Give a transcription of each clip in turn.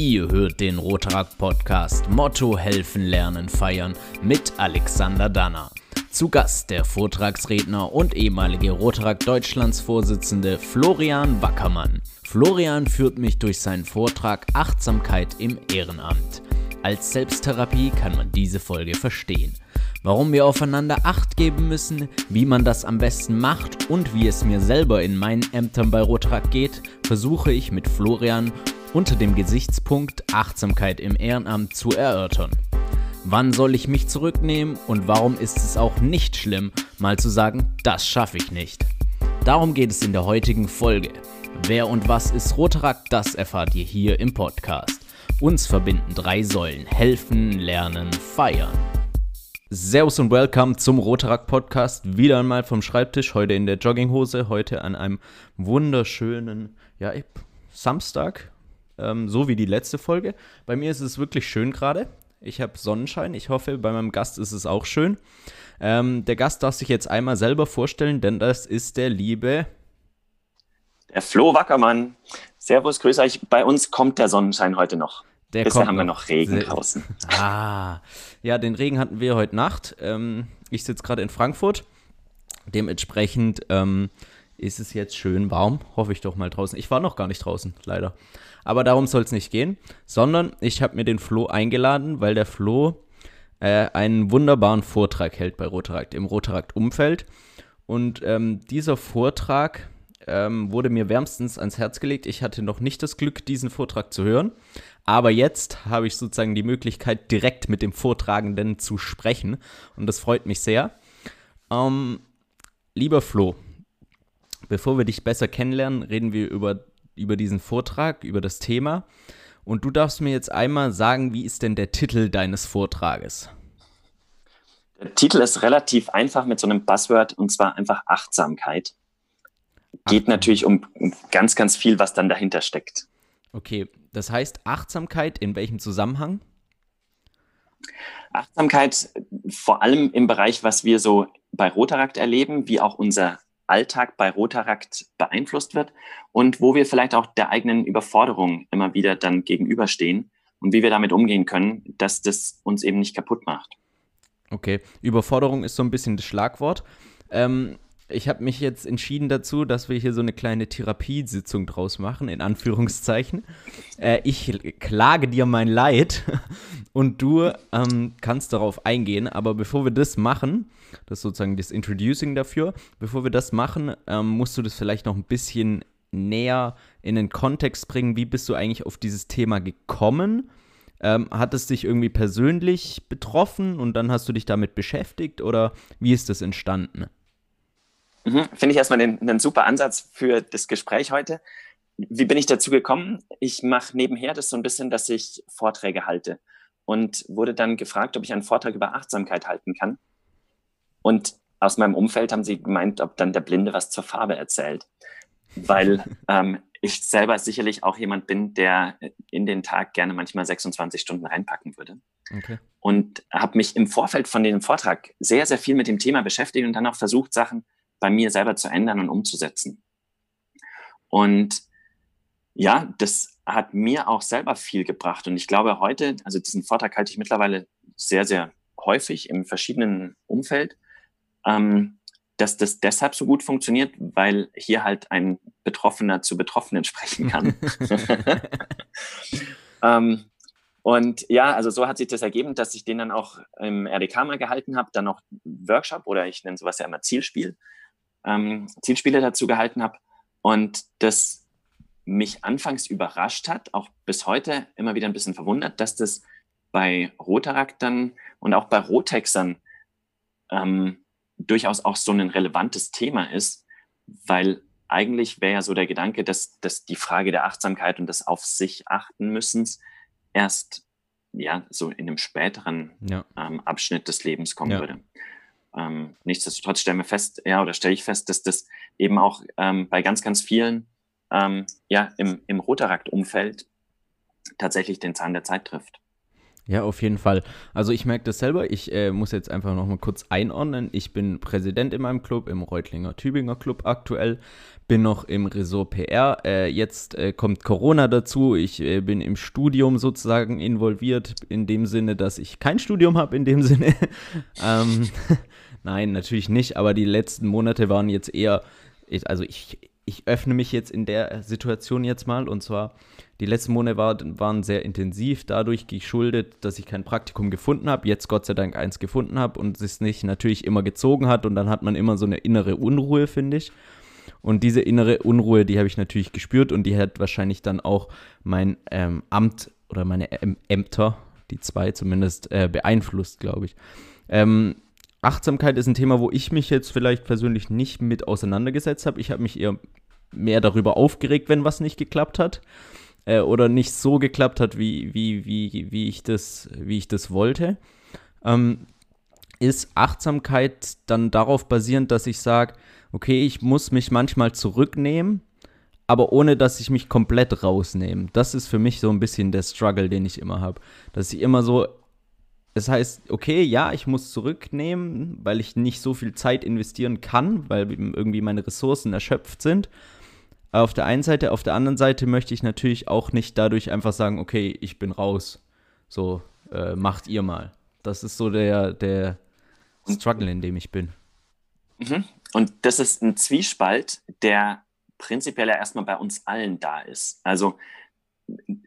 Ihr hört den Rotaract Podcast Motto Helfen, Lernen, Feiern mit Alexander Danner. Zu Gast der Vortragsredner und ehemalige Rotaract Deutschlands Vorsitzende Florian Wackermann. Florian führt mich durch seinen Vortrag Achtsamkeit im Ehrenamt. Als Selbsttherapie kann man diese Folge verstehen. Warum wir aufeinander Acht geben müssen, wie man das am besten macht und wie es mir selber in meinen Ämtern bei Rotaract geht, versuche ich mit Florian unter dem Gesichtspunkt Achtsamkeit im Ehrenamt zu erörtern. Wann soll ich mich zurücknehmen und warum ist es auch nicht schlimm, mal zu sagen, das schaffe ich nicht? Darum geht es in der heutigen Folge. Wer und was ist Rotaract, das erfahrt ihr hier im Podcast. Uns verbinden drei Säulen: helfen, lernen, feiern. Servus und welcome zum Rotaract Podcast. Wieder einmal vom Schreibtisch, heute in der Jogginghose, heute an einem wunderschönen ja, Samstag, ähm, so wie die letzte Folge. Bei mir ist es wirklich schön gerade. Ich habe Sonnenschein. Ich hoffe, bei meinem Gast ist es auch schön. Ähm, der Gast darf sich jetzt einmal selber vorstellen, denn das ist der liebe. Der Flo Wackermann. Servus, grüß euch. Bei uns kommt der Sonnenschein heute noch. Der Bisher haben wir noch Regen draußen. Ah, ja, den Regen hatten wir heute Nacht. Ähm, ich sitze gerade in Frankfurt. Dementsprechend ähm, ist es jetzt schön warm. Hoffe ich doch mal draußen. Ich war noch gar nicht draußen, leider. Aber darum soll es nicht gehen, sondern ich habe mir den Flo eingeladen, weil der Flo äh, einen wunderbaren Vortrag hält bei Rotarakt, im Rotarakt-Umfeld. Und ähm, dieser Vortrag ähm, wurde mir wärmstens ans Herz gelegt. Ich hatte noch nicht das Glück, diesen Vortrag zu hören. Aber jetzt habe ich sozusagen die Möglichkeit, direkt mit dem Vortragenden zu sprechen. Und das freut mich sehr. Ähm, lieber Flo, bevor wir dich besser kennenlernen, reden wir über über diesen Vortrag, über das Thema. Und du darfst mir jetzt einmal sagen, wie ist denn der Titel deines Vortrages? Der Titel ist relativ einfach mit so einem Buzzword und zwar einfach Achtsamkeit. Geht Ach. natürlich um, um ganz, ganz viel, was dann dahinter steckt. Okay, das heißt Achtsamkeit in welchem Zusammenhang? Achtsamkeit vor allem im Bereich, was wir so bei Rotarakt erleben, wie auch unser Alltag bei Rotarakt beeinflusst wird und wo wir vielleicht auch der eigenen Überforderung immer wieder dann gegenüberstehen und wie wir damit umgehen können, dass das uns eben nicht kaputt macht. Okay, Überforderung ist so ein bisschen das Schlagwort. Ähm, ich habe mich jetzt entschieden dazu, dass wir hier so eine kleine Therapiesitzung draus machen, in Anführungszeichen. Äh, ich klage dir mein Leid und du ähm, kannst darauf eingehen. Aber bevor wir das machen, das ist sozusagen das Introducing dafür, bevor wir das machen, ähm, musst du das vielleicht noch ein bisschen näher in den Kontext bringen. Wie bist du eigentlich auf dieses Thema gekommen? Ähm, hat es dich irgendwie persönlich betroffen und dann hast du dich damit beschäftigt oder wie ist das entstanden? Mhm. Finde ich erstmal einen, einen super Ansatz für das Gespräch heute. Wie bin ich dazu gekommen? Ich mache nebenher das so ein bisschen, dass ich Vorträge halte und wurde dann gefragt, ob ich einen Vortrag über Achtsamkeit halten kann. Und aus meinem Umfeld haben sie gemeint, ob dann der Blinde was zur Farbe erzählt. Weil ähm, ich selber sicherlich auch jemand bin, der in den Tag gerne manchmal 26 Stunden reinpacken würde. Okay. Und habe mich im Vorfeld von dem Vortrag sehr, sehr viel mit dem Thema beschäftigt und dann auch versucht, Sachen bei mir selber zu ändern und umzusetzen. Und ja, das hat mir auch selber viel gebracht. Und ich glaube heute, also diesen Vortrag halte ich mittlerweile sehr, sehr häufig im verschiedenen Umfeld, ähm, dass das deshalb so gut funktioniert, weil hier halt ein Betroffener zu Betroffenen sprechen kann. ähm, und ja, also so hat sich das ergeben, dass ich den dann auch im RDK mal gehalten habe, dann noch Workshop oder ich nenne sowas ja immer Zielspiel, ähm, Zielspiele dazu gehalten habe und das mich anfangs überrascht hat, auch bis heute immer wieder ein bisschen verwundert, dass das bei Rotaraktern und auch bei Rotexern ähm, durchaus auch so ein relevantes Thema ist, weil eigentlich wäre ja so der Gedanke, dass, dass die Frage der Achtsamkeit und des Auf sich achten müssens erst ja so in einem späteren ja. ähm, Abschnitt des Lebens kommen ja. würde. Ähm, nichtsdestotrotz stellen wir fest, ja, oder stelle ich fest, dass das eben auch ähm, bei ganz, ganz vielen ähm, ja, im, im Rotarakt-Umfeld tatsächlich den Zahn der Zeit trifft. Ja, auf jeden Fall. Also ich merke das selber. Ich äh, muss jetzt einfach noch mal kurz einordnen. Ich bin Präsident in meinem Club, im Reutlinger Tübinger Club aktuell. Bin noch im Resort PR. Äh, jetzt äh, kommt Corona dazu. Ich äh, bin im Studium sozusagen involviert, in dem Sinne, dass ich kein Studium habe, in dem Sinne. ähm, Nein, natürlich nicht. Aber die letzten Monate waren jetzt eher, also ich, ich öffne mich jetzt in der Situation jetzt mal. Und zwar die letzten Monate war, waren sehr intensiv, dadurch geschuldet, dass ich kein Praktikum gefunden habe, jetzt Gott sei Dank eins gefunden habe und es nicht natürlich immer gezogen hat und dann hat man immer so eine innere Unruhe, finde ich. Und diese innere Unruhe, die habe ich natürlich gespürt und die hat wahrscheinlich dann auch mein ähm, Amt oder meine Äm Ämter, die zwei zumindest, äh, beeinflusst, glaube ich. Ähm, Achtsamkeit ist ein Thema, wo ich mich jetzt vielleicht persönlich nicht mit auseinandergesetzt habe. Ich habe mich eher mehr darüber aufgeregt, wenn was nicht geklappt hat äh, oder nicht so geklappt hat, wie, wie, wie, wie, ich, das, wie ich das wollte, ähm, ist Achtsamkeit dann darauf basierend, dass ich sage, okay, ich muss mich manchmal zurücknehmen, aber ohne dass ich mich komplett rausnehme. Das ist für mich so ein bisschen der Struggle, den ich immer habe. Dass ich immer so, das heißt, okay, ja, ich muss zurücknehmen, weil ich nicht so viel Zeit investieren kann, weil irgendwie meine Ressourcen erschöpft sind auf der einen Seite, auf der anderen Seite möchte ich natürlich auch nicht dadurch einfach sagen, okay, ich bin raus. So, äh, macht ihr mal. Das ist so der, der Struggle, in dem ich bin. Mhm. Und das ist ein Zwiespalt, der prinzipiell ja erstmal bei uns allen da ist. Also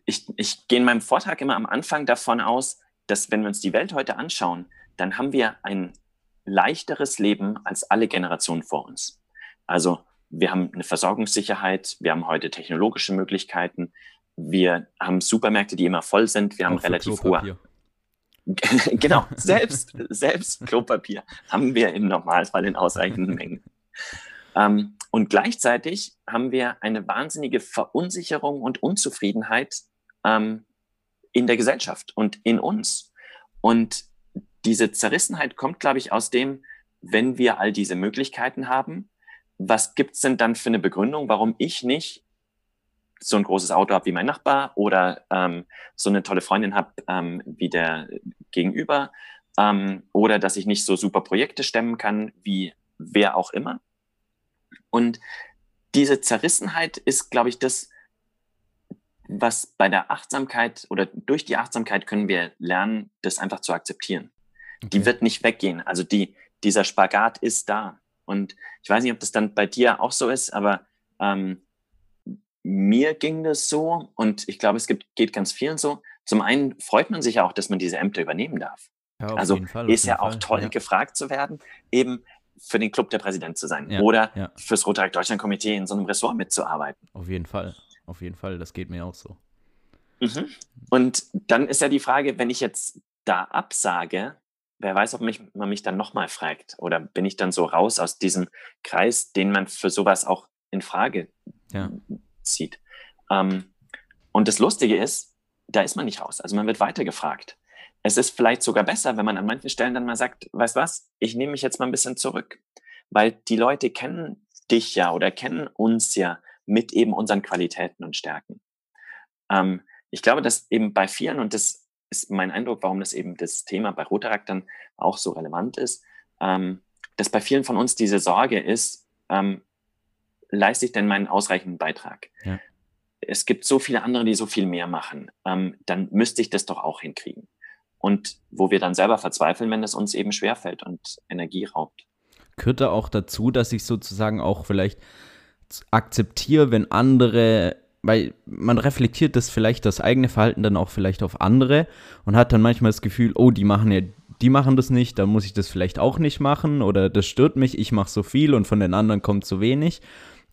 ich, ich gehe in meinem Vortrag immer am Anfang davon aus, dass wenn wir uns die Welt heute anschauen, dann haben wir ein leichteres Leben als alle Generationen vor uns. Also wir haben eine Versorgungssicherheit, wir haben heute technologische Möglichkeiten, wir haben Supermärkte, die immer voll sind, wir haben Auch relativ hohe. genau, selbst, selbst Klopapier haben wir im Normalfall in ausreichenden Mengen. Ähm, und gleichzeitig haben wir eine wahnsinnige Verunsicherung und Unzufriedenheit ähm, in der Gesellschaft und in uns. Und diese Zerrissenheit kommt, glaube ich, aus dem, wenn wir all diese Möglichkeiten haben, was gibt es denn dann für eine Begründung, warum ich nicht so ein großes Auto habe wie mein Nachbar oder ähm, so eine tolle Freundin habe ähm, wie der Gegenüber ähm, oder dass ich nicht so super Projekte stemmen kann wie wer auch immer. Und diese Zerrissenheit ist, glaube ich, das, was bei der Achtsamkeit oder durch die Achtsamkeit können wir lernen, das einfach zu akzeptieren. Okay. Die wird nicht weggehen. Also die, dieser Spagat ist da. Und ich weiß nicht, ob das dann bei dir auch so ist, aber ähm, mir ging das so und ich glaube, es gibt, geht ganz vielen so. Zum einen freut man sich ja auch, dass man diese Ämter übernehmen darf. Ja, also Fall, ist ja auch toll, ja. gefragt zu werden, eben für den Club der Präsident zu sein ja, oder fürs Rotary Deutschland Komitee in so einem Ressort mitzuarbeiten. Auf jeden Fall, auf jeden Fall, das geht mir auch so. Mhm. Und dann ist ja die Frage, wenn ich jetzt da absage, wer weiß, ob mich, man mich dann nochmal fragt. Oder bin ich dann so raus aus diesem Kreis, den man für sowas auch in Frage ja. zieht. Ähm, und das Lustige ist, da ist man nicht raus. Also man wird weiter gefragt. Es ist vielleicht sogar besser, wenn man an manchen Stellen dann mal sagt, weißt was, ich nehme mich jetzt mal ein bisschen zurück. Weil die Leute kennen dich ja oder kennen uns ja mit eben unseren Qualitäten und Stärken. Ähm, ich glaube, dass eben bei vielen, und das ist mein Eindruck, warum das eben das Thema bei Rotaract dann auch so relevant ist, ähm, dass bei vielen von uns diese Sorge ist, ähm, leiste ich denn meinen ausreichenden Beitrag? Ja. Es gibt so viele andere, die so viel mehr machen. Ähm, dann müsste ich das doch auch hinkriegen. Und wo wir dann selber verzweifeln, wenn es uns eben schwerfällt und Energie raubt. Gehört da auch dazu, dass ich sozusagen auch vielleicht akzeptiere, wenn andere weil man reflektiert das vielleicht das eigene Verhalten dann auch vielleicht auf andere und hat dann manchmal das Gefühl, oh, die machen ja, die machen das nicht, dann muss ich das vielleicht auch nicht machen oder das stört mich, ich mache so viel und von den anderen kommt so wenig.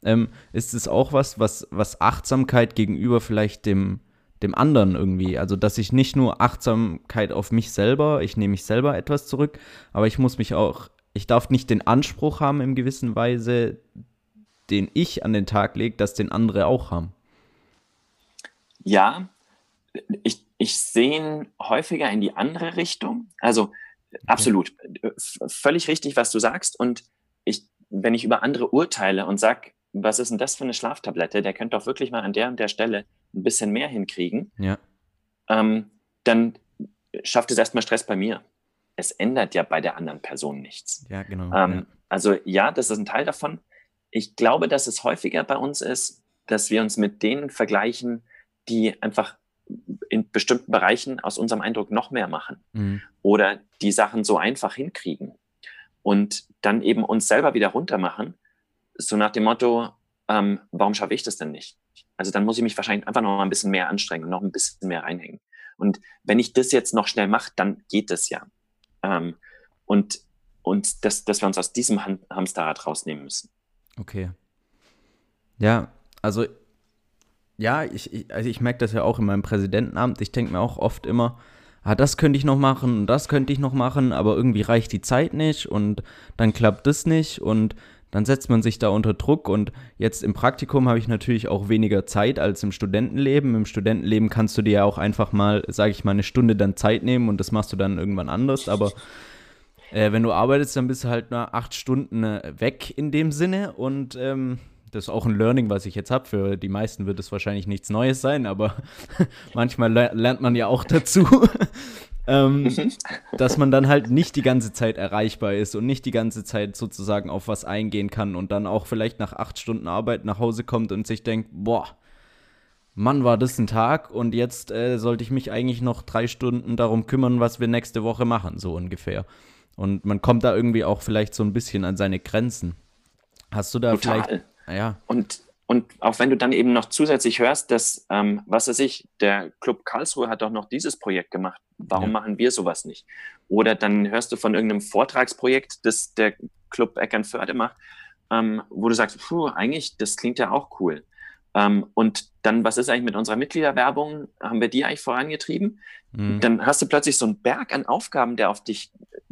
Ähm, ist es auch was, was, was Achtsamkeit gegenüber vielleicht dem, dem anderen irgendwie, also dass ich nicht nur Achtsamkeit auf mich selber, ich nehme mich selber etwas zurück, aber ich muss mich auch, ich darf nicht den Anspruch haben in gewisser Weise, den ich an den Tag lege, dass den andere auch haben. Ja, ich, ich sehe häufiger in die andere Richtung. Also okay. absolut, völlig richtig, was du sagst. Und ich, wenn ich über andere urteile und sage, was ist denn das für eine Schlaftablette, der könnte doch wirklich mal an der und der Stelle ein bisschen mehr hinkriegen, ja. ähm, dann schafft es erstmal Stress bei mir. Es ändert ja bei der anderen Person nichts. Ja, genau. Ähm, ja. Also ja, das ist ein Teil davon. Ich glaube, dass es häufiger bei uns ist, dass wir uns mit denen vergleichen, die einfach in bestimmten Bereichen aus unserem Eindruck noch mehr machen Mhm. oder die Sachen so einfach hinkriegen und dann eben uns selber wieder runtermachen, so nach dem Motto, ähm, warum schaffe ich das denn nicht? Also dann muss ich mich wahrscheinlich einfach noch mal ein bisschen mehr anstrengen und noch ein bisschen mehr reinhängen. Und wenn ich das jetzt noch schnell mache, dann geht es ja. Ähm, und und dass, dass wir uns aus diesem Ham- Hamsterrad rausnehmen müssen. Okay. Ja, also ja, ich, ich, also ich merke das ja auch in meinem Präsidentenamt. Ich denke mir auch oft immer, ah, das könnte ich noch machen und das könnte ich noch machen, aber irgendwie reicht die Zeit nicht und dann klappt das nicht und dann setzt man sich da unter Druck und jetzt im Praktikum habe ich natürlich auch weniger Zeit als im Studentenleben. Im Studentenleben kannst du dir ja auch einfach mal, sage ich mal, eine Stunde dann Zeit nehmen und das machst du dann irgendwann anders, aber äh, wenn du arbeitest, dann bist du halt nur acht Stunden äh, weg in dem Sinne und ähm, das ist auch ein Learning, was ich jetzt habe. Für die meisten wird es wahrscheinlich nichts Neues sein, aber manchmal le lernt man ja auch dazu, ähm, dass man dann halt nicht die ganze Zeit erreichbar ist und nicht die ganze Zeit sozusagen auf was eingehen kann und dann auch vielleicht nach acht Stunden Arbeit nach Hause kommt und sich denkt, boah, Mann, war das ein Tag und jetzt äh, sollte ich mich eigentlich noch drei Stunden darum kümmern, was wir nächste Woche machen, so ungefähr. Und man kommt da irgendwie auch vielleicht so ein bisschen an seine Grenzen. Hast du da Total. vielleicht. Ja, Und, und auch wenn du dann eben noch zusätzlich hörst, dass, ähm, was weiß ich, der Club Karlsruhe hat doch noch dieses Projekt gemacht. Warum Ja. machen wir sowas nicht? Oder dann hörst du von irgendeinem Vortragsprojekt, das der Club Eckernförde macht, ähm, wo du sagst, puh, eigentlich, das klingt ja auch cool. Ähm, und dann, was ist eigentlich mit unserer Mitgliederwerbung? Haben wir die eigentlich vorangetrieben? mhm. dann hast du plötzlich so einen Berg an Aufgaben, der auf dich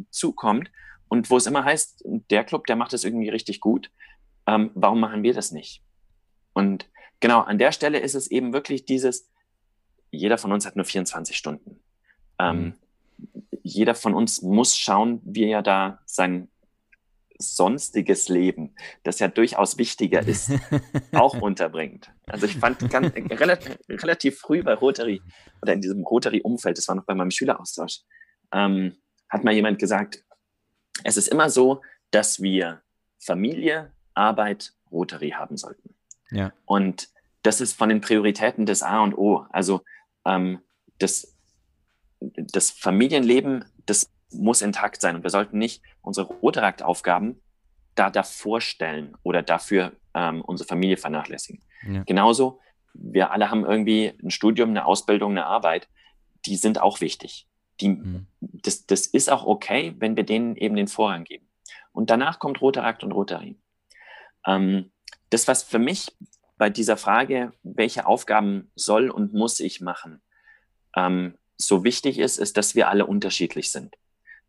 zukommt und wo es immer heißt, der Club, der macht das irgendwie richtig gut. Ähm, warum machen wir das nicht? Und genau an der Stelle ist es eben wirklich dieses, jeder von uns hat nur 24 Stunden. Ähm, Jeder von uns muss schauen, wie er da sein sonstiges Leben, das ja durchaus wichtiger ist, auch unterbringt. Also ich fand ganz, relativ, relativ früh bei Rotary oder in diesem Rotary-Umfeld, das war noch bei meinem Schüleraustausch, ähm, hat mal jemand gesagt, es ist immer so, dass wir Familie, Arbeit, Rotary haben sollten. ja, Und das ist von den Prioritäten des A und O. Also ähm, das, das Familienleben, das muss intakt sein. Und wir sollten nicht unsere Rotaract-Aufgaben da davor stellen oder dafür ähm, unsere Familie vernachlässigen. ja. Genauso, wir alle haben irgendwie ein Studium, eine Ausbildung, eine Arbeit, die sind auch wichtig. Die, Mhm. das, das ist auch okay, wenn wir denen eben den Vorrang geben. Und danach kommt Rotarakt und Rotary. Ähm, das, was für mich bei dieser Frage, welche Aufgaben soll und muss ich machen, ähm, so wichtig ist, ist, dass wir alle unterschiedlich sind.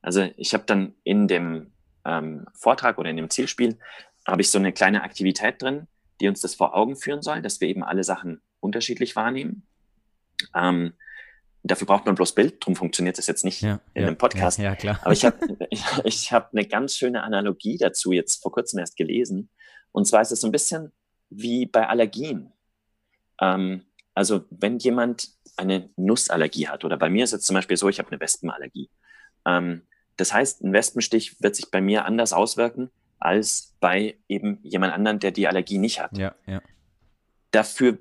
Also ich habe dann in dem ähm, Vortrag oder in dem Zielspiel, habe ich so eine kleine Aktivität drin, die uns das vor Augen führen soll, dass wir eben alle Sachen unterschiedlich wahrnehmen. Ähm, dafür braucht man bloß Bild, darum funktioniert das jetzt nicht ja, in ja, einem Podcast. Ja, ja klar. Aber ich habe ich, ich hab eine ganz schöne Analogie dazu jetzt vor kurzem erst gelesen. Und zwar ist es so ein bisschen wie bei Allergien. Ähm, also wenn jemand eine Nussallergie hat, oder bei mir ist es zum Beispiel so, ich habe eine Wespenallergie. Ähm, das heißt, ein Wespenstich wird sich bei mir anders auswirken als bei eben jemand anderen, der die Allergie nicht hat. Ja, ja. Dafür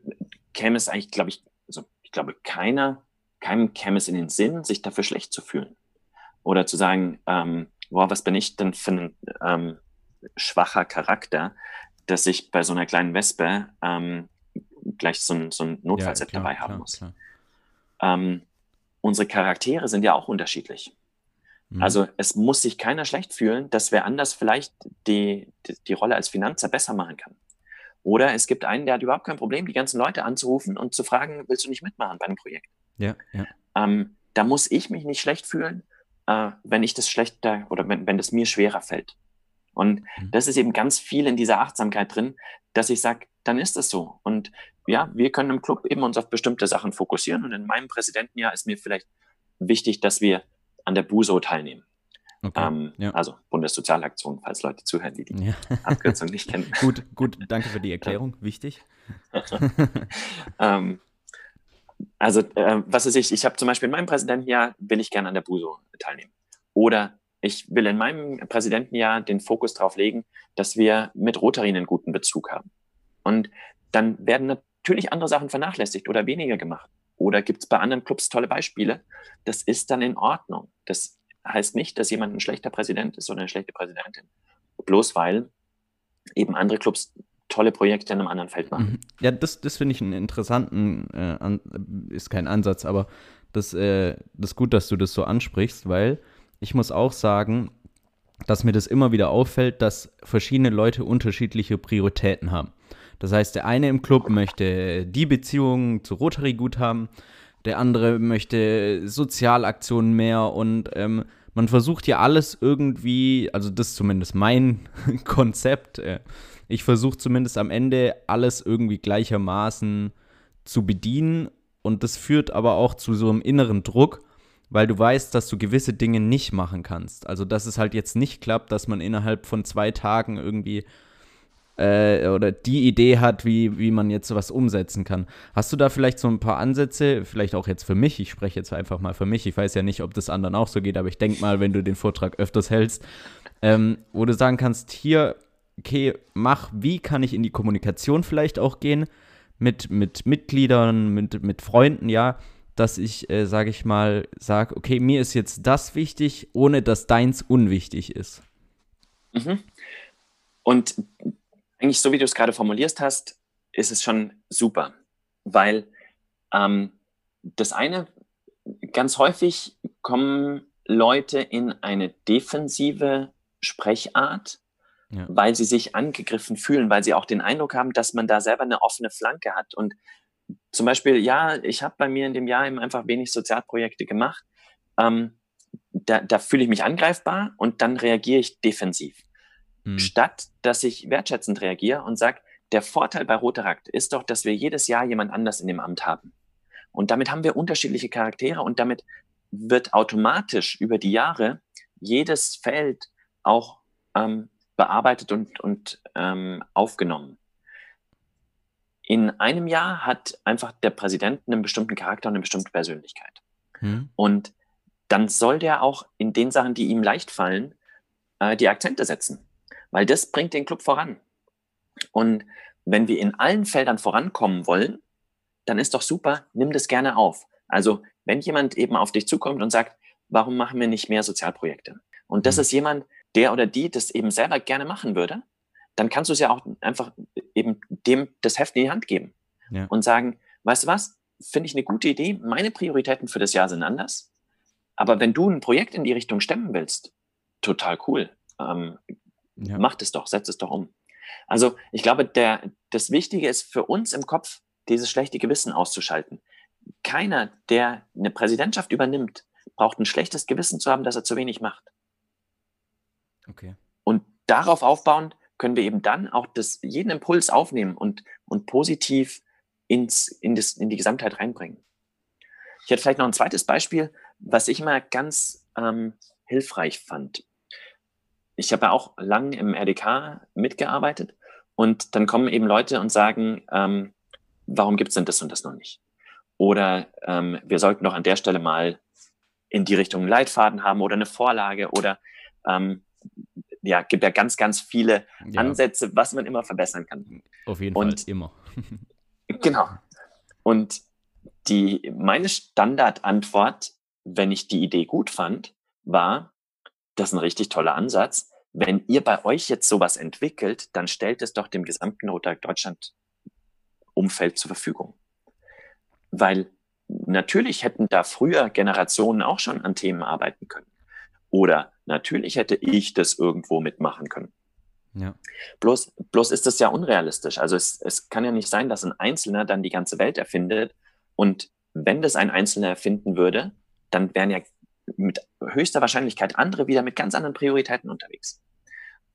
käme es eigentlich, glaube ich, also ich glaube, keiner, keinem käme es in den Sinn, sich dafür schlecht zu fühlen. Oder zu sagen, ähm, boah, was bin ich denn für ein ähm, schwacher Charakter, dass ich bei so einer kleinen Wespe ähm, gleich so ein, so ein Notfallset ja, dabei haben klar, muss. klar. Ähm, unsere Charaktere sind ja auch unterschiedlich. Mhm. Also es muss sich keiner schlecht fühlen, dass wer anders vielleicht die, die, die Rolle als Finanzer besser machen kann. Oder es gibt einen, der hat überhaupt kein Problem, die ganzen Leute anzurufen und zu fragen, willst du nicht mitmachen bei einem Projekt? Ja, ja. Ähm, da muss ich mich nicht schlecht fühlen, äh, wenn ich das schlechter oder wenn, wenn das mir schwerer fällt. Und Mhm. das ist eben ganz viel in dieser Achtsamkeit drin, dass ich sage, dann ist es so. Und ja, wir können im Club eben uns auf bestimmte Sachen fokussieren. Und in meinem Präsidentenjahr ist mir vielleicht wichtig, dass wir an der BUSO teilnehmen. Okay. Ähm, ja. Also Bundessozialaktion, falls Leute zuhören, die die ja. Abkürzung nicht kennen. gut, gut, danke für die Erklärung. Wichtig. ähm, Also, äh, was weiß ich, ich habe zum Beispiel in meinem Präsidentenjahr, will ich gerne an der BUSO teilnehmen. Oder ich will in meinem Präsidentenjahr den Fokus darauf legen, dass wir mit Rotary einen guten Bezug haben. Und dann werden natürlich andere Sachen vernachlässigt oder weniger gemacht. Oder gibt es bei anderen Clubs tolle Beispiele? Das ist dann in Ordnung. Das heißt nicht, dass jemand ein schlechter Präsident ist oder eine schlechte Präsidentin. Bloß weil eben andere Clubs tolle Projekte in einem anderen Feld machen. Mhm. Ja, das, das finde ich einen interessanten, äh, an, ist kein Ansatz, aber das, äh, das ist gut, dass du das so ansprichst, weil ich muss auch sagen, dass mir das immer wieder auffällt, dass verschiedene Leute unterschiedliche Prioritäten haben. Das heißt, der eine im Club möchte die Beziehung zu Rotary gut haben, der andere möchte Sozialaktionen mehr und ähm, man versucht ja alles irgendwie, also das ist zumindest mein Konzept, äh, ich versuche zumindest am Ende alles irgendwie gleichermaßen zu bedienen und das führt aber auch zu so einem inneren Druck, weil du weißt, dass du gewisse Dinge nicht machen kannst. Also dass es halt jetzt nicht klappt, dass man innerhalb von zwei Tagen irgendwie äh, oder die Idee hat, wie, wie man jetzt sowas umsetzen kann. Hast du da vielleicht so ein paar Ansätze, vielleicht auch jetzt für mich, ich spreche jetzt einfach mal für mich, ich weiß ja nicht, ob das anderen auch so geht, aber ich denke mal, wenn du den Vortrag öfters hältst, ähm, wo du sagen kannst, hier okay, mach, wie kann ich in die Kommunikation vielleicht auch gehen mit, mit Mitgliedern, mit, mit Freunden, ja, dass ich, äh, sage ich mal, sage, okay, mir ist jetzt das wichtig, ohne dass deins unwichtig ist. Mhm. Und eigentlich, so wie du es gerade formulierst hast, ist es schon super, weil ähm, das eine, ganz häufig kommen Leute in eine defensive Sprechart ja. weil sie sich angegriffen fühlen, weil sie auch den Eindruck haben, dass man da selber eine offene Flanke hat. Und zum Beispiel, ja, ich habe bei mir in dem Jahr eben einfach wenig Sozialprojekte gemacht. Ähm, da, da fühle ich mich angreifbar und dann reagiere ich defensiv. Mhm. Statt dass ich wertschätzend reagiere und sage, der Vorteil bei Rotarakt ist doch, dass wir jedes Jahr jemand anders in dem Amt haben. Und damit haben wir unterschiedliche Charaktere und damit wird automatisch über die Jahre jedes Feld auch ähm, bearbeitet und, und ähm, aufgenommen. In einem Jahr hat einfach der Präsident einen bestimmten Charakter und eine bestimmte Persönlichkeit. Hm. Und dann soll der auch in den Sachen, die ihm leicht fallen, äh, die Akzente setzen, weil das bringt den Club voran. Und wenn wir in allen Feldern vorankommen wollen, dann ist doch super, nimm das gerne auf. Also wenn jemand eben auf dich zukommt und sagt, warum machen wir nicht mehr Sozialprojekte? Und das hm. ist jemand, der oder die das eben selber gerne machen würde, dann kannst du es ja auch einfach eben dem das Heft in die Hand geben ja. und sagen, weißt du was, finde ich eine gute Idee, meine Prioritäten für das Jahr sind anders, aber wenn du ein Projekt in die Richtung stemmen willst, total cool, ähm, ja. mach es doch, setz es doch um. Also ich glaube, der, das Wichtige ist für uns im Kopf, dieses schlechte Gewissen auszuschalten. Keiner, der eine Präsidentschaft übernimmt, braucht ein schlechtes Gewissen zu haben, dass er zu wenig macht. Okay. Und darauf aufbauend können wir eben dann auch das, jeden Impuls aufnehmen und, und positiv ins, in, das, in die Gesamtheit reinbringen. Ich hätte vielleicht noch ein zweites Beispiel, was ich immer ganz ähm, hilfreich fand. Ich habe ja auch lang im RDK mitgearbeitet und dann kommen eben Leute und sagen, ähm, warum gibt es denn das und das noch nicht? Oder ähm, wir sollten doch an der Stelle mal in die Richtung einen Leitfaden haben oder eine Vorlage oder ähm, ja, gibt ja ganz, ganz viele ja. Ansätze, was man immer verbessern kann. Auf jeden und, Fall, immer. genau. Und die, meine Standardantwort, wenn ich die Idee gut fand, war, das ist ein richtig toller Ansatz. Wenn ihr bei euch jetzt sowas entwickelt, dann stellt es doch dem gesamten Rotary Deutschland Umfeld zur Verfügung. Weil natürlich hätten da früher Generationen auch schon an Themen arbeiten können. Oder natürlich hätte ich das irgendwo mitmachen können. Ja. Bloß, bloß ist das ja unrealistisch. Also es, es kann ja nicht sein, dass ein Einzelner dann die ganze Welt erfindet. Und wenn das ein Einzelner erfinden würde, dann wären ja mit höchster Wahrscheinlichkeit andere wieder mit ganz anderen Prioritäten unterwegs.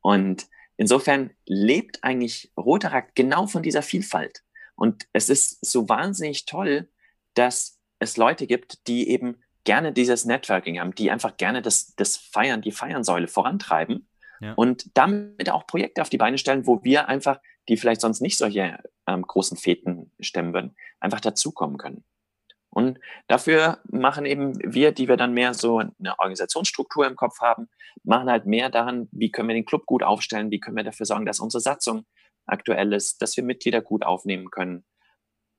Und insofern lebt eigentlich Rotaract genau von dieser Vielfalt. Und es ist so wahnsinnig toll, dass es Leute gibt, die eben gerne dieses Networking haben, die einfach gerne das, das Feiern, die Feiernsäule vorantreiben ja. und damit auch Projekte auf die Beine stellen, wo wir einfach, die vielleicht sonst nicht solche ähm, großen Feten stemmen würden, einfach dazukommen können. Und dafür machen eben wir, die wir dann mehr so eine Organisationsstruktur im Kopf haben, machen halt mehr daran, wie können wir den Club gut aufstellen, wie können wir dafür sorgen, dass unsere Satzung aktuell ist, dass wir Mitglieder gut aufnehmen können.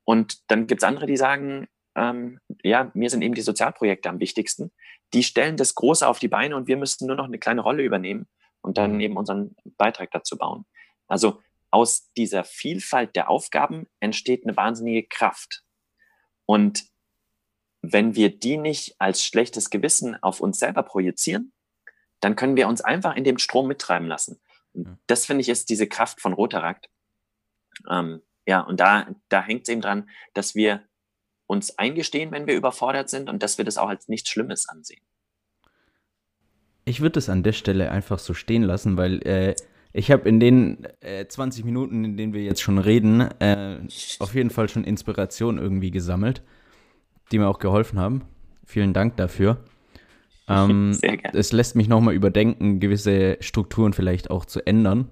Und dann gibt es andere, die sagen, ähm, ja, mir sind eben die Sozialprojekte am wichtigsten. Die stellen das Große auf die Beine und wir müssten nur noch eine kleine Rolle übernehmen und dann mhm. eben unseren Beitrag dazu bauen. Also aus dieser Vielfalt der Aufgaben entsteht eine wahnsinnige Kraft. Und wenn wir die nicht als schlechtes Gewissen auf uns selber projizieren, dann können wir uns einfach in dem Strom mittreiben lassen. Und das finde ich ist diese Kraft von Rotarakt. Ähm, ja, und da, da hängt es eben dran, dass wir uns eingestehen, wenn wir überfordert sind und dass wir das auch als nichts Schlimmes ansehen. Ich würde es an der Stelle einfach so stehen lassen, weil äh, ich habe in den äh, 20 Minuten, in denen wir jetzt schon reden, äh, auf jeden Fall schon Inspiration irgendwie gesammelt die mir auch geholfen haben. Vielen Dank dafür. Ähm, Sehr gerne. Es lässt mich nochmal überdenken, gewisse Strukturen vielleicht auch zu ändern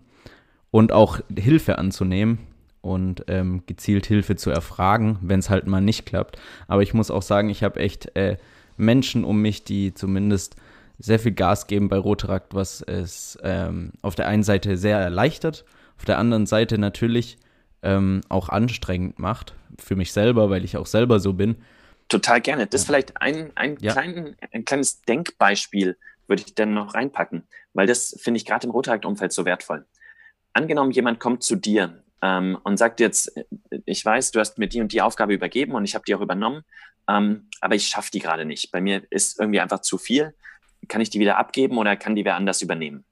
und auch Hilfe anzunehmen und ähm, gezielt Hilfe zu erfragen, wenn es halt mal nicht klappt. Aber ich muss auch sagen, ich habe echt äh, Menschen um mich, die zumindest sehr viel Gas geben bei Rotarakt, was es ähm, auf der einen Seite sehr erleichtert, auf der anderen Seite natürlich ähm, auch anstrengend macht, für mich selber, weil ich auch selber so bin. Total gerne. Das ist vielleicht ein, ein, ja. klein, ein kleines Denkbeispiel, würde ich dann noch reinpacken, weil das finde ich gerade im Rotarakt-Umfeld so wertvoll. Angenommen, jemand kommt zu dir ähm, und sagt jetzt, ich weiß, du hast mir die und die Aufgabe übergeben und ich habe die auch übernommen, ähm, aber ich schaffe die gerade nicht. Bei mir ist irgendwie einfach zu viel. Kann ich die wieder abgeben oder kann die wer anders übernehmen?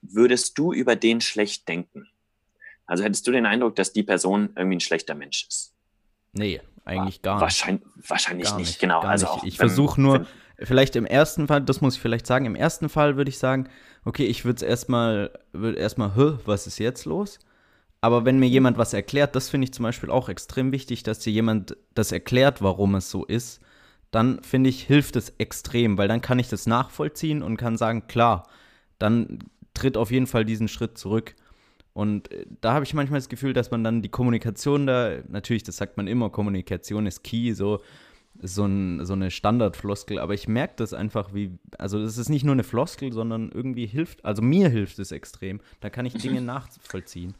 Würdest du über den schlecht denken? Also hättest du den Eindruck, dass die Person irgendwie ein schlechter Mensch ist? Nee, eigentlich gar nicht. Wahrscheinlich, wahrscheinlich nicht, nicht, genau. also nicht. ich versuche nur, vielleicht im ersten Fall, das muss ich vielleicht sagen, im ersten Fall würde ich sagen, okay, ich würde es erstmal, würde erstmal, was ist jetzt los? Aber wenn mir jemand was erklärt, das finde ich zum Beispiel auch extrem wichtig, dass dir jemand das erklärt, warum es so ist, dann finde ich, hilft es extrem, weil dann kann ich das nachvollziehen und kann sagen, klar, dann tritt auf jeden Fall diesen Schritt zurück. Und äh, da habe ich manchmal das Gefühl, dass man dann die Kommunikation da, natürlich, das sagt man immer, Kommunikation ist key, so, so, ein, so eine Standardfloskel, aber ich merke das einfach, wie, also das ist nicht nur eine Floskel, sondern irgendwie hilft, also mir hilft es extrem. Da kann ich mhm. Dinge nachvollziehen.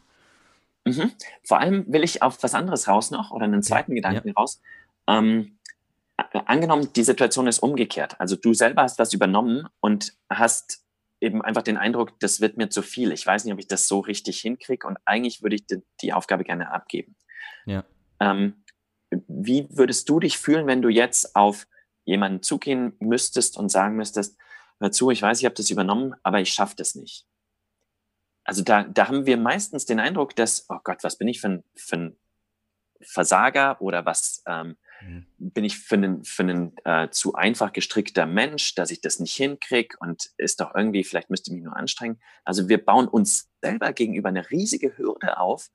Mhm. Vor allem will ich auf was anderes raus noch oder einen zweiten ja, Gedanken ja. raus. Ähm, angenommen, die Situation ist umgekehrt. Also du selber hast was übernommen und hast eben einfach den Eindruck, das wird mir zu viel. Ich weiß nicht, ob ich das so richtig hinkriege und eigentlich würde ich die, die Aufgabe gerne abgeben. Ja. Ähm, wie würdest du dich fühlen, wenn du jetzt auf jemanden zugehen müsstest und sagen müsstest, hör zu, ich weiß, ich habe das übernommen, aber ich schaffe das nicht. Also da, da haben wir meistens den Eindruck, dass, oh Gott, was bin ich für ein, für ein Versager oder was, ähm. Bin ich für einen, für einen äh, zu einfach gestrickter Mensch, dass ich das nicht hinkriege und ist doch irgendwie, vielleicht müsste ich mich nur anstrengen. Also wir bauen uns selber gegenüber eine riesige Hürde auf,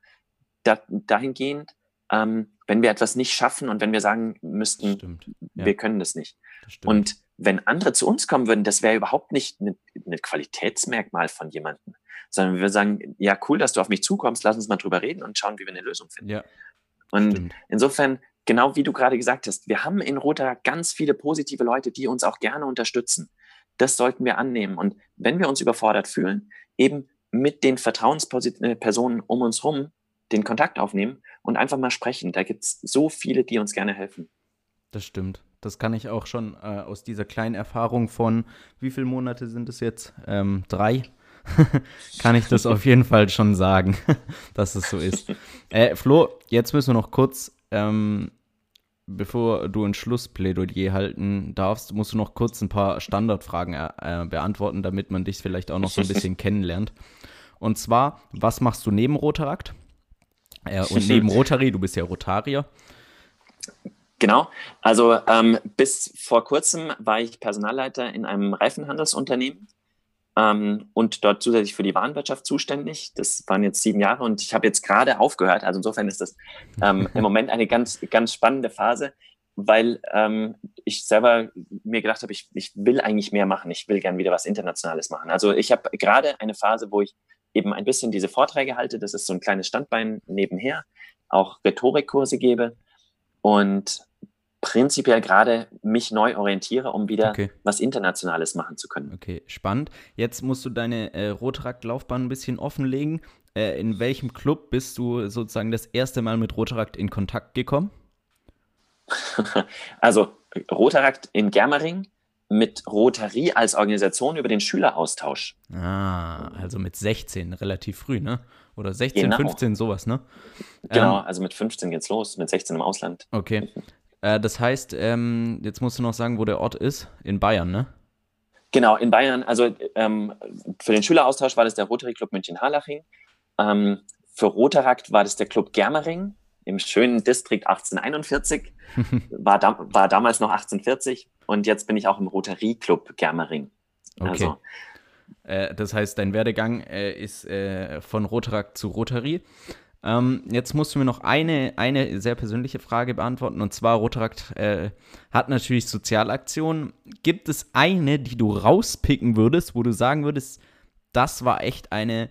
da, dahingehend, ähm, wenn wir etwas nicht schaffen und wenn wir sagen müssten, ja. wir können das nicht. Das und wenn andere zu uns kommen würden, das wäre überhaupt nicht ein ne Qualitätsmerkmal von jemandem, sondern wir sagen, ja, cool, dass du auf mich zukommst, lass uns mal drüber reden und schauen, wie wir eine Lösung finden. Ja. Und Stimmt. insofern genau wie du gerade gesagt hast, wir haben in Rota ganz viele positive Leute, die uns auch gerne unterstützen. Das sollten wir annehmen. Und wenn wir uns überfordert fühlen, eben mit den Vertrauenspersonen um uns herum den Kontakt aufnehmen und einfach mal sprechen. Da gibt es so viele, die uns gerne helfen. Das stimmt. Das kann ich auch schon äh, aus dieser kleinen Erfahrung von, wie viele Monate sind es jetzt? Ähm, drei. kann ich das auf jeden Fall schon sagen, dass es so ist. Äh, Flo, jetzt müssen wir noch kurz ähm, bevor du ein Schlussplädoyer halten darfst, musst du noch kurz ein paar Standardfragen äh, beantworten, damit man dich vielleicht auch noch so ein bisschen kennenlernt. Und zwar, was machst du neben Rotarakt? Äh, und neben Rotary, du bist ja Rotarier. Genau, also ähm, bis vor kurzem war ich Personalleiter in einem Reifenhandelsunternehmen ähm, und dort zusätzlich für die Warenwirtschaft zuständig. Das waren jetzt sieben Jahre und ich habe jetzt gerade aufgehört. Also insofern ist das ähm, im Moment eine ganz, ganz spannende Phase, weil ähm, ich selber mir gedacht habe, ich, ich will eigentlich mehr machen. Ich will gern wieder was Internationales machen. Also ich habe gerade eine Phase, wo ich eben ein bisschen diese Vorträge halte. Das ist so ein kleines Standbein nebenher, auch Rhetorikkurse gebe und prinzipiell gerade mich neu orientiere, um wieder okay. was Internationales machen zu können. Okay, spannend. Jetzt musst du deine äh, Rotrakt-Laufbahn ein bisschen offenlegen. Äh, in welchem Club bist du sozusagen das erste Mal mit Rotrakt in Kontakt gekommen? also Rotarakt in Germering mit Rotary als Organisation über den Schüleraustausch. Ah, also mit 16, relativ früh, ne? Oder 16, genau. 15, sowas, ne? Genau, ähm, also mit 15 geht's los, mit 16 im Ausland. Okay. Äh, das heißt, ähm, jetzt musst du noch sagen, wo der Ort ist. In Bayern, ne? Genau, in Bayern. Also ähm, für den Schüleraustausch war das der Rotary Club München-Harlaching. Ähm, für Rotarakt war das der Club Germering im schönen Distrikt 1841. war, da, war damals noch 1840 und jetzt bin ich auch im Rotary Club Germering. Okay. Also, äh, das heißt, dein Werdegang äh, ist äh, von Rotarakt zu Rotary. Ähm, jetzt musst du mir noch eine, eine sehr persönliche Frage beantworten. Und zwar, Rotarakt äh, hat natürlich Sozialaktionen. Gibt es eine, die du rauspicken würdest, wo du sagen würdest, das war echt eine,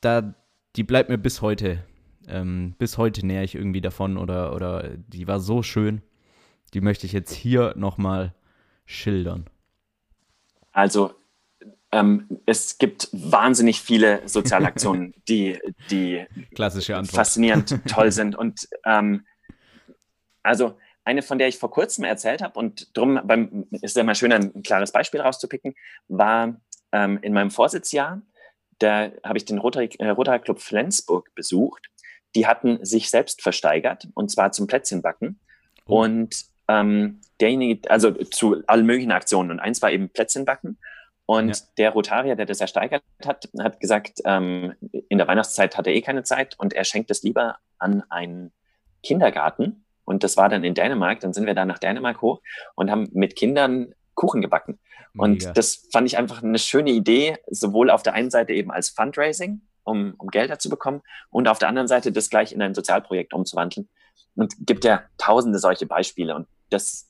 da, die bleibt mir bis heute, ähm, bis heute näher ich irgendwie davon oder, oder die war so schön, die möchte ich jetzt hier nochmal schildern. Also ähm, es gibt wahnsinnig viele Sozialaktionen, die, die Klassische faszinierend toll sind. Und ähm, also eine, von der ich vor kurzem erzählt habe, und darum beim, ist es immer schön, ein klares Beispiel rauszupicken, war ähm, in meinem Vorsitzjahr, da habe ich den Rotary, äh, Rotary Club Flensburg besucht. Die hatten sich selbst versteigert, und zwar zum Plätzchenbacken. Oh. Und ähm, derjenige, also zu allen möglichen Aktionen. Und eins war eben Plätzchenbacken. Und ja. der Rotarier, der das ersteigert hat, hat gesagt, ähm, in der Weihnachtszeit hat er eh keine Zeit und er schenkt es lieber an einen Kindergarten. Und das war dann in Dänemark. Dann sind wir da nach Dänemark hoch und haben mit Kindern Kuchen gebacken. Mega. Und das fand ich einfach eine schöne Idee, sowohl auf der einen Seite eben als Fundraising, um, um Gelder zu bekommen, und auf der anderen Seite das gleich in ein Sozialprojekt umzuwandeln. Und gibt ja tausende solche Beispiele. Und das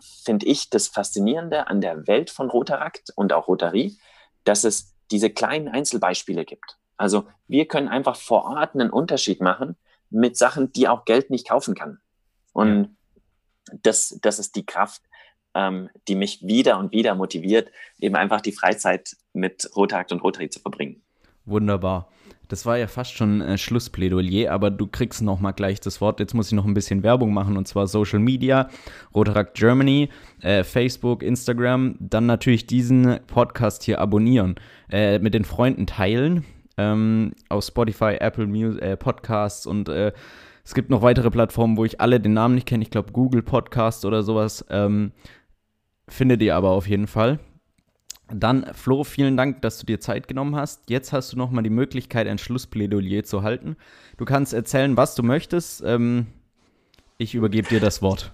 finde ich, das Faszinierende an der Welt von Rotarakt und auch Rotary, dass es diese kleinen Einzelbeispiele gibt. Also wir können einfach vor Ort einen Unterschied machen mit Sachen, die auch Geld nicht kaufen kann. Und ja. das, das ist die Kraft, ähm, die mich wieder und wieder motiviert, eben einfach die Freizeit mit Rotarakt und Rotary zu verbringen. Wunderbar. Das war ja fast schon äh, Schlussplädoyer, aber du kriegst noch mal gleich das Wort. Jetzt muss ich noch ein bisschen Werbung machen und zwar Social Media, Rotaract Germany, äh, Facebook, Instagram. Dann natürlich diesen Podcast hier abonnieren, äh, mit den Freunden teilen. Ähm, auf Spotify, Apple Music, äh, Podcasts und äh, es gibt noch weitere Plattformen, wo ich alle den Namen nicht kenne. Ich glaube Google Podcast oder sowas. Ähm, findet ihr aber auf jeden Fall. Dann, Flo, vielen Dank, dass du dir Zeit genommen hast. Jetzt hast du nochmal die Möglichkeit, ein Schlussplädoyer zu halten. Du kannst erzählen, was du möchtest. Ähm, ich übergebe dir das Wort.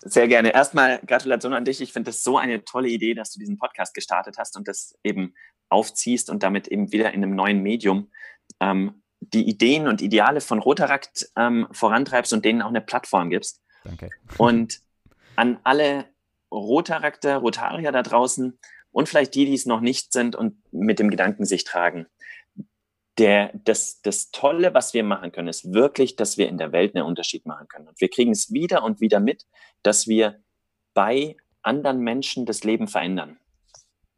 Sehr gerne. Erstmal Gratulation an dich. Ich finde es so eine tolle Idee, dass du diesen Podcast gestartet hast und das eben aufziehst und damit eben wieder in einem neuen Medium ähm, die Ideen und Ideale von Rotarakt ähm, vorantreibst und denen auch eine Plattform gibst. Danke. Und an alle Rotarakter, Rotarier da draußen, und vielleicht die, die es noch nicht sind und mit dem Gedanken sich tragen. Der, das, das Tolle, was wir machen können, ist wirklich, dass wir in der Welt einen Unterschied machen können. Und wir kriegen es wieder und wieder mit, dass wir bei anderen Menschen das Leben verändern.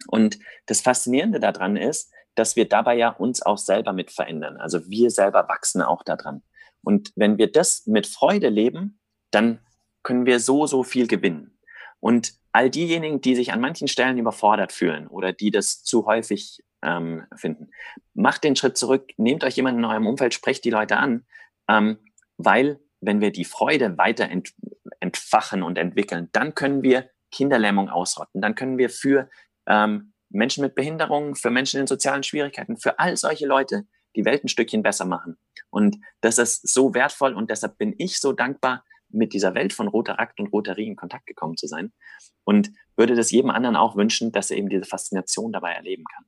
Und das Faszinierende daran ist, dass wir dabei ja uns auch selber mit verändern. Also wir selber wachsen auch daran. Und wenn wir das mit Freude leben, dann können wir so, so viel gewinnen. Und all diejenigen, die sich an manchen Stellen überfordert fühlen oder die das zu häufig ähm, finden, macht den Schritt zurück, nehmt euch jemanden in eurem Umfeld, sprecht die Leute an, ähm, weil wenn wir die Freude weiter ent entfachen und entwickeln, dann können wir Kinderlähmung ausrotten, dann können wir für ähm, Menschen mit Behinderungen, für Menschen in sozialen Schwierigkeiten, für all solche Leute die Welt ein Stückchen besser machen. Und das ist so wertvoll und deshalb bin ich so dankbar, mit dieser Welt von Rotarakt und Rotary in Kontakt gekommen zu sein und würde das jedem anderen auch wünschen, dass er eben diese Faszination dabei erleben kann.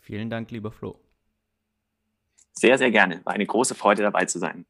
Vielen Dank, lieber Flo. Sehr, sehr gerne. War eine große Freude dabei zu sein.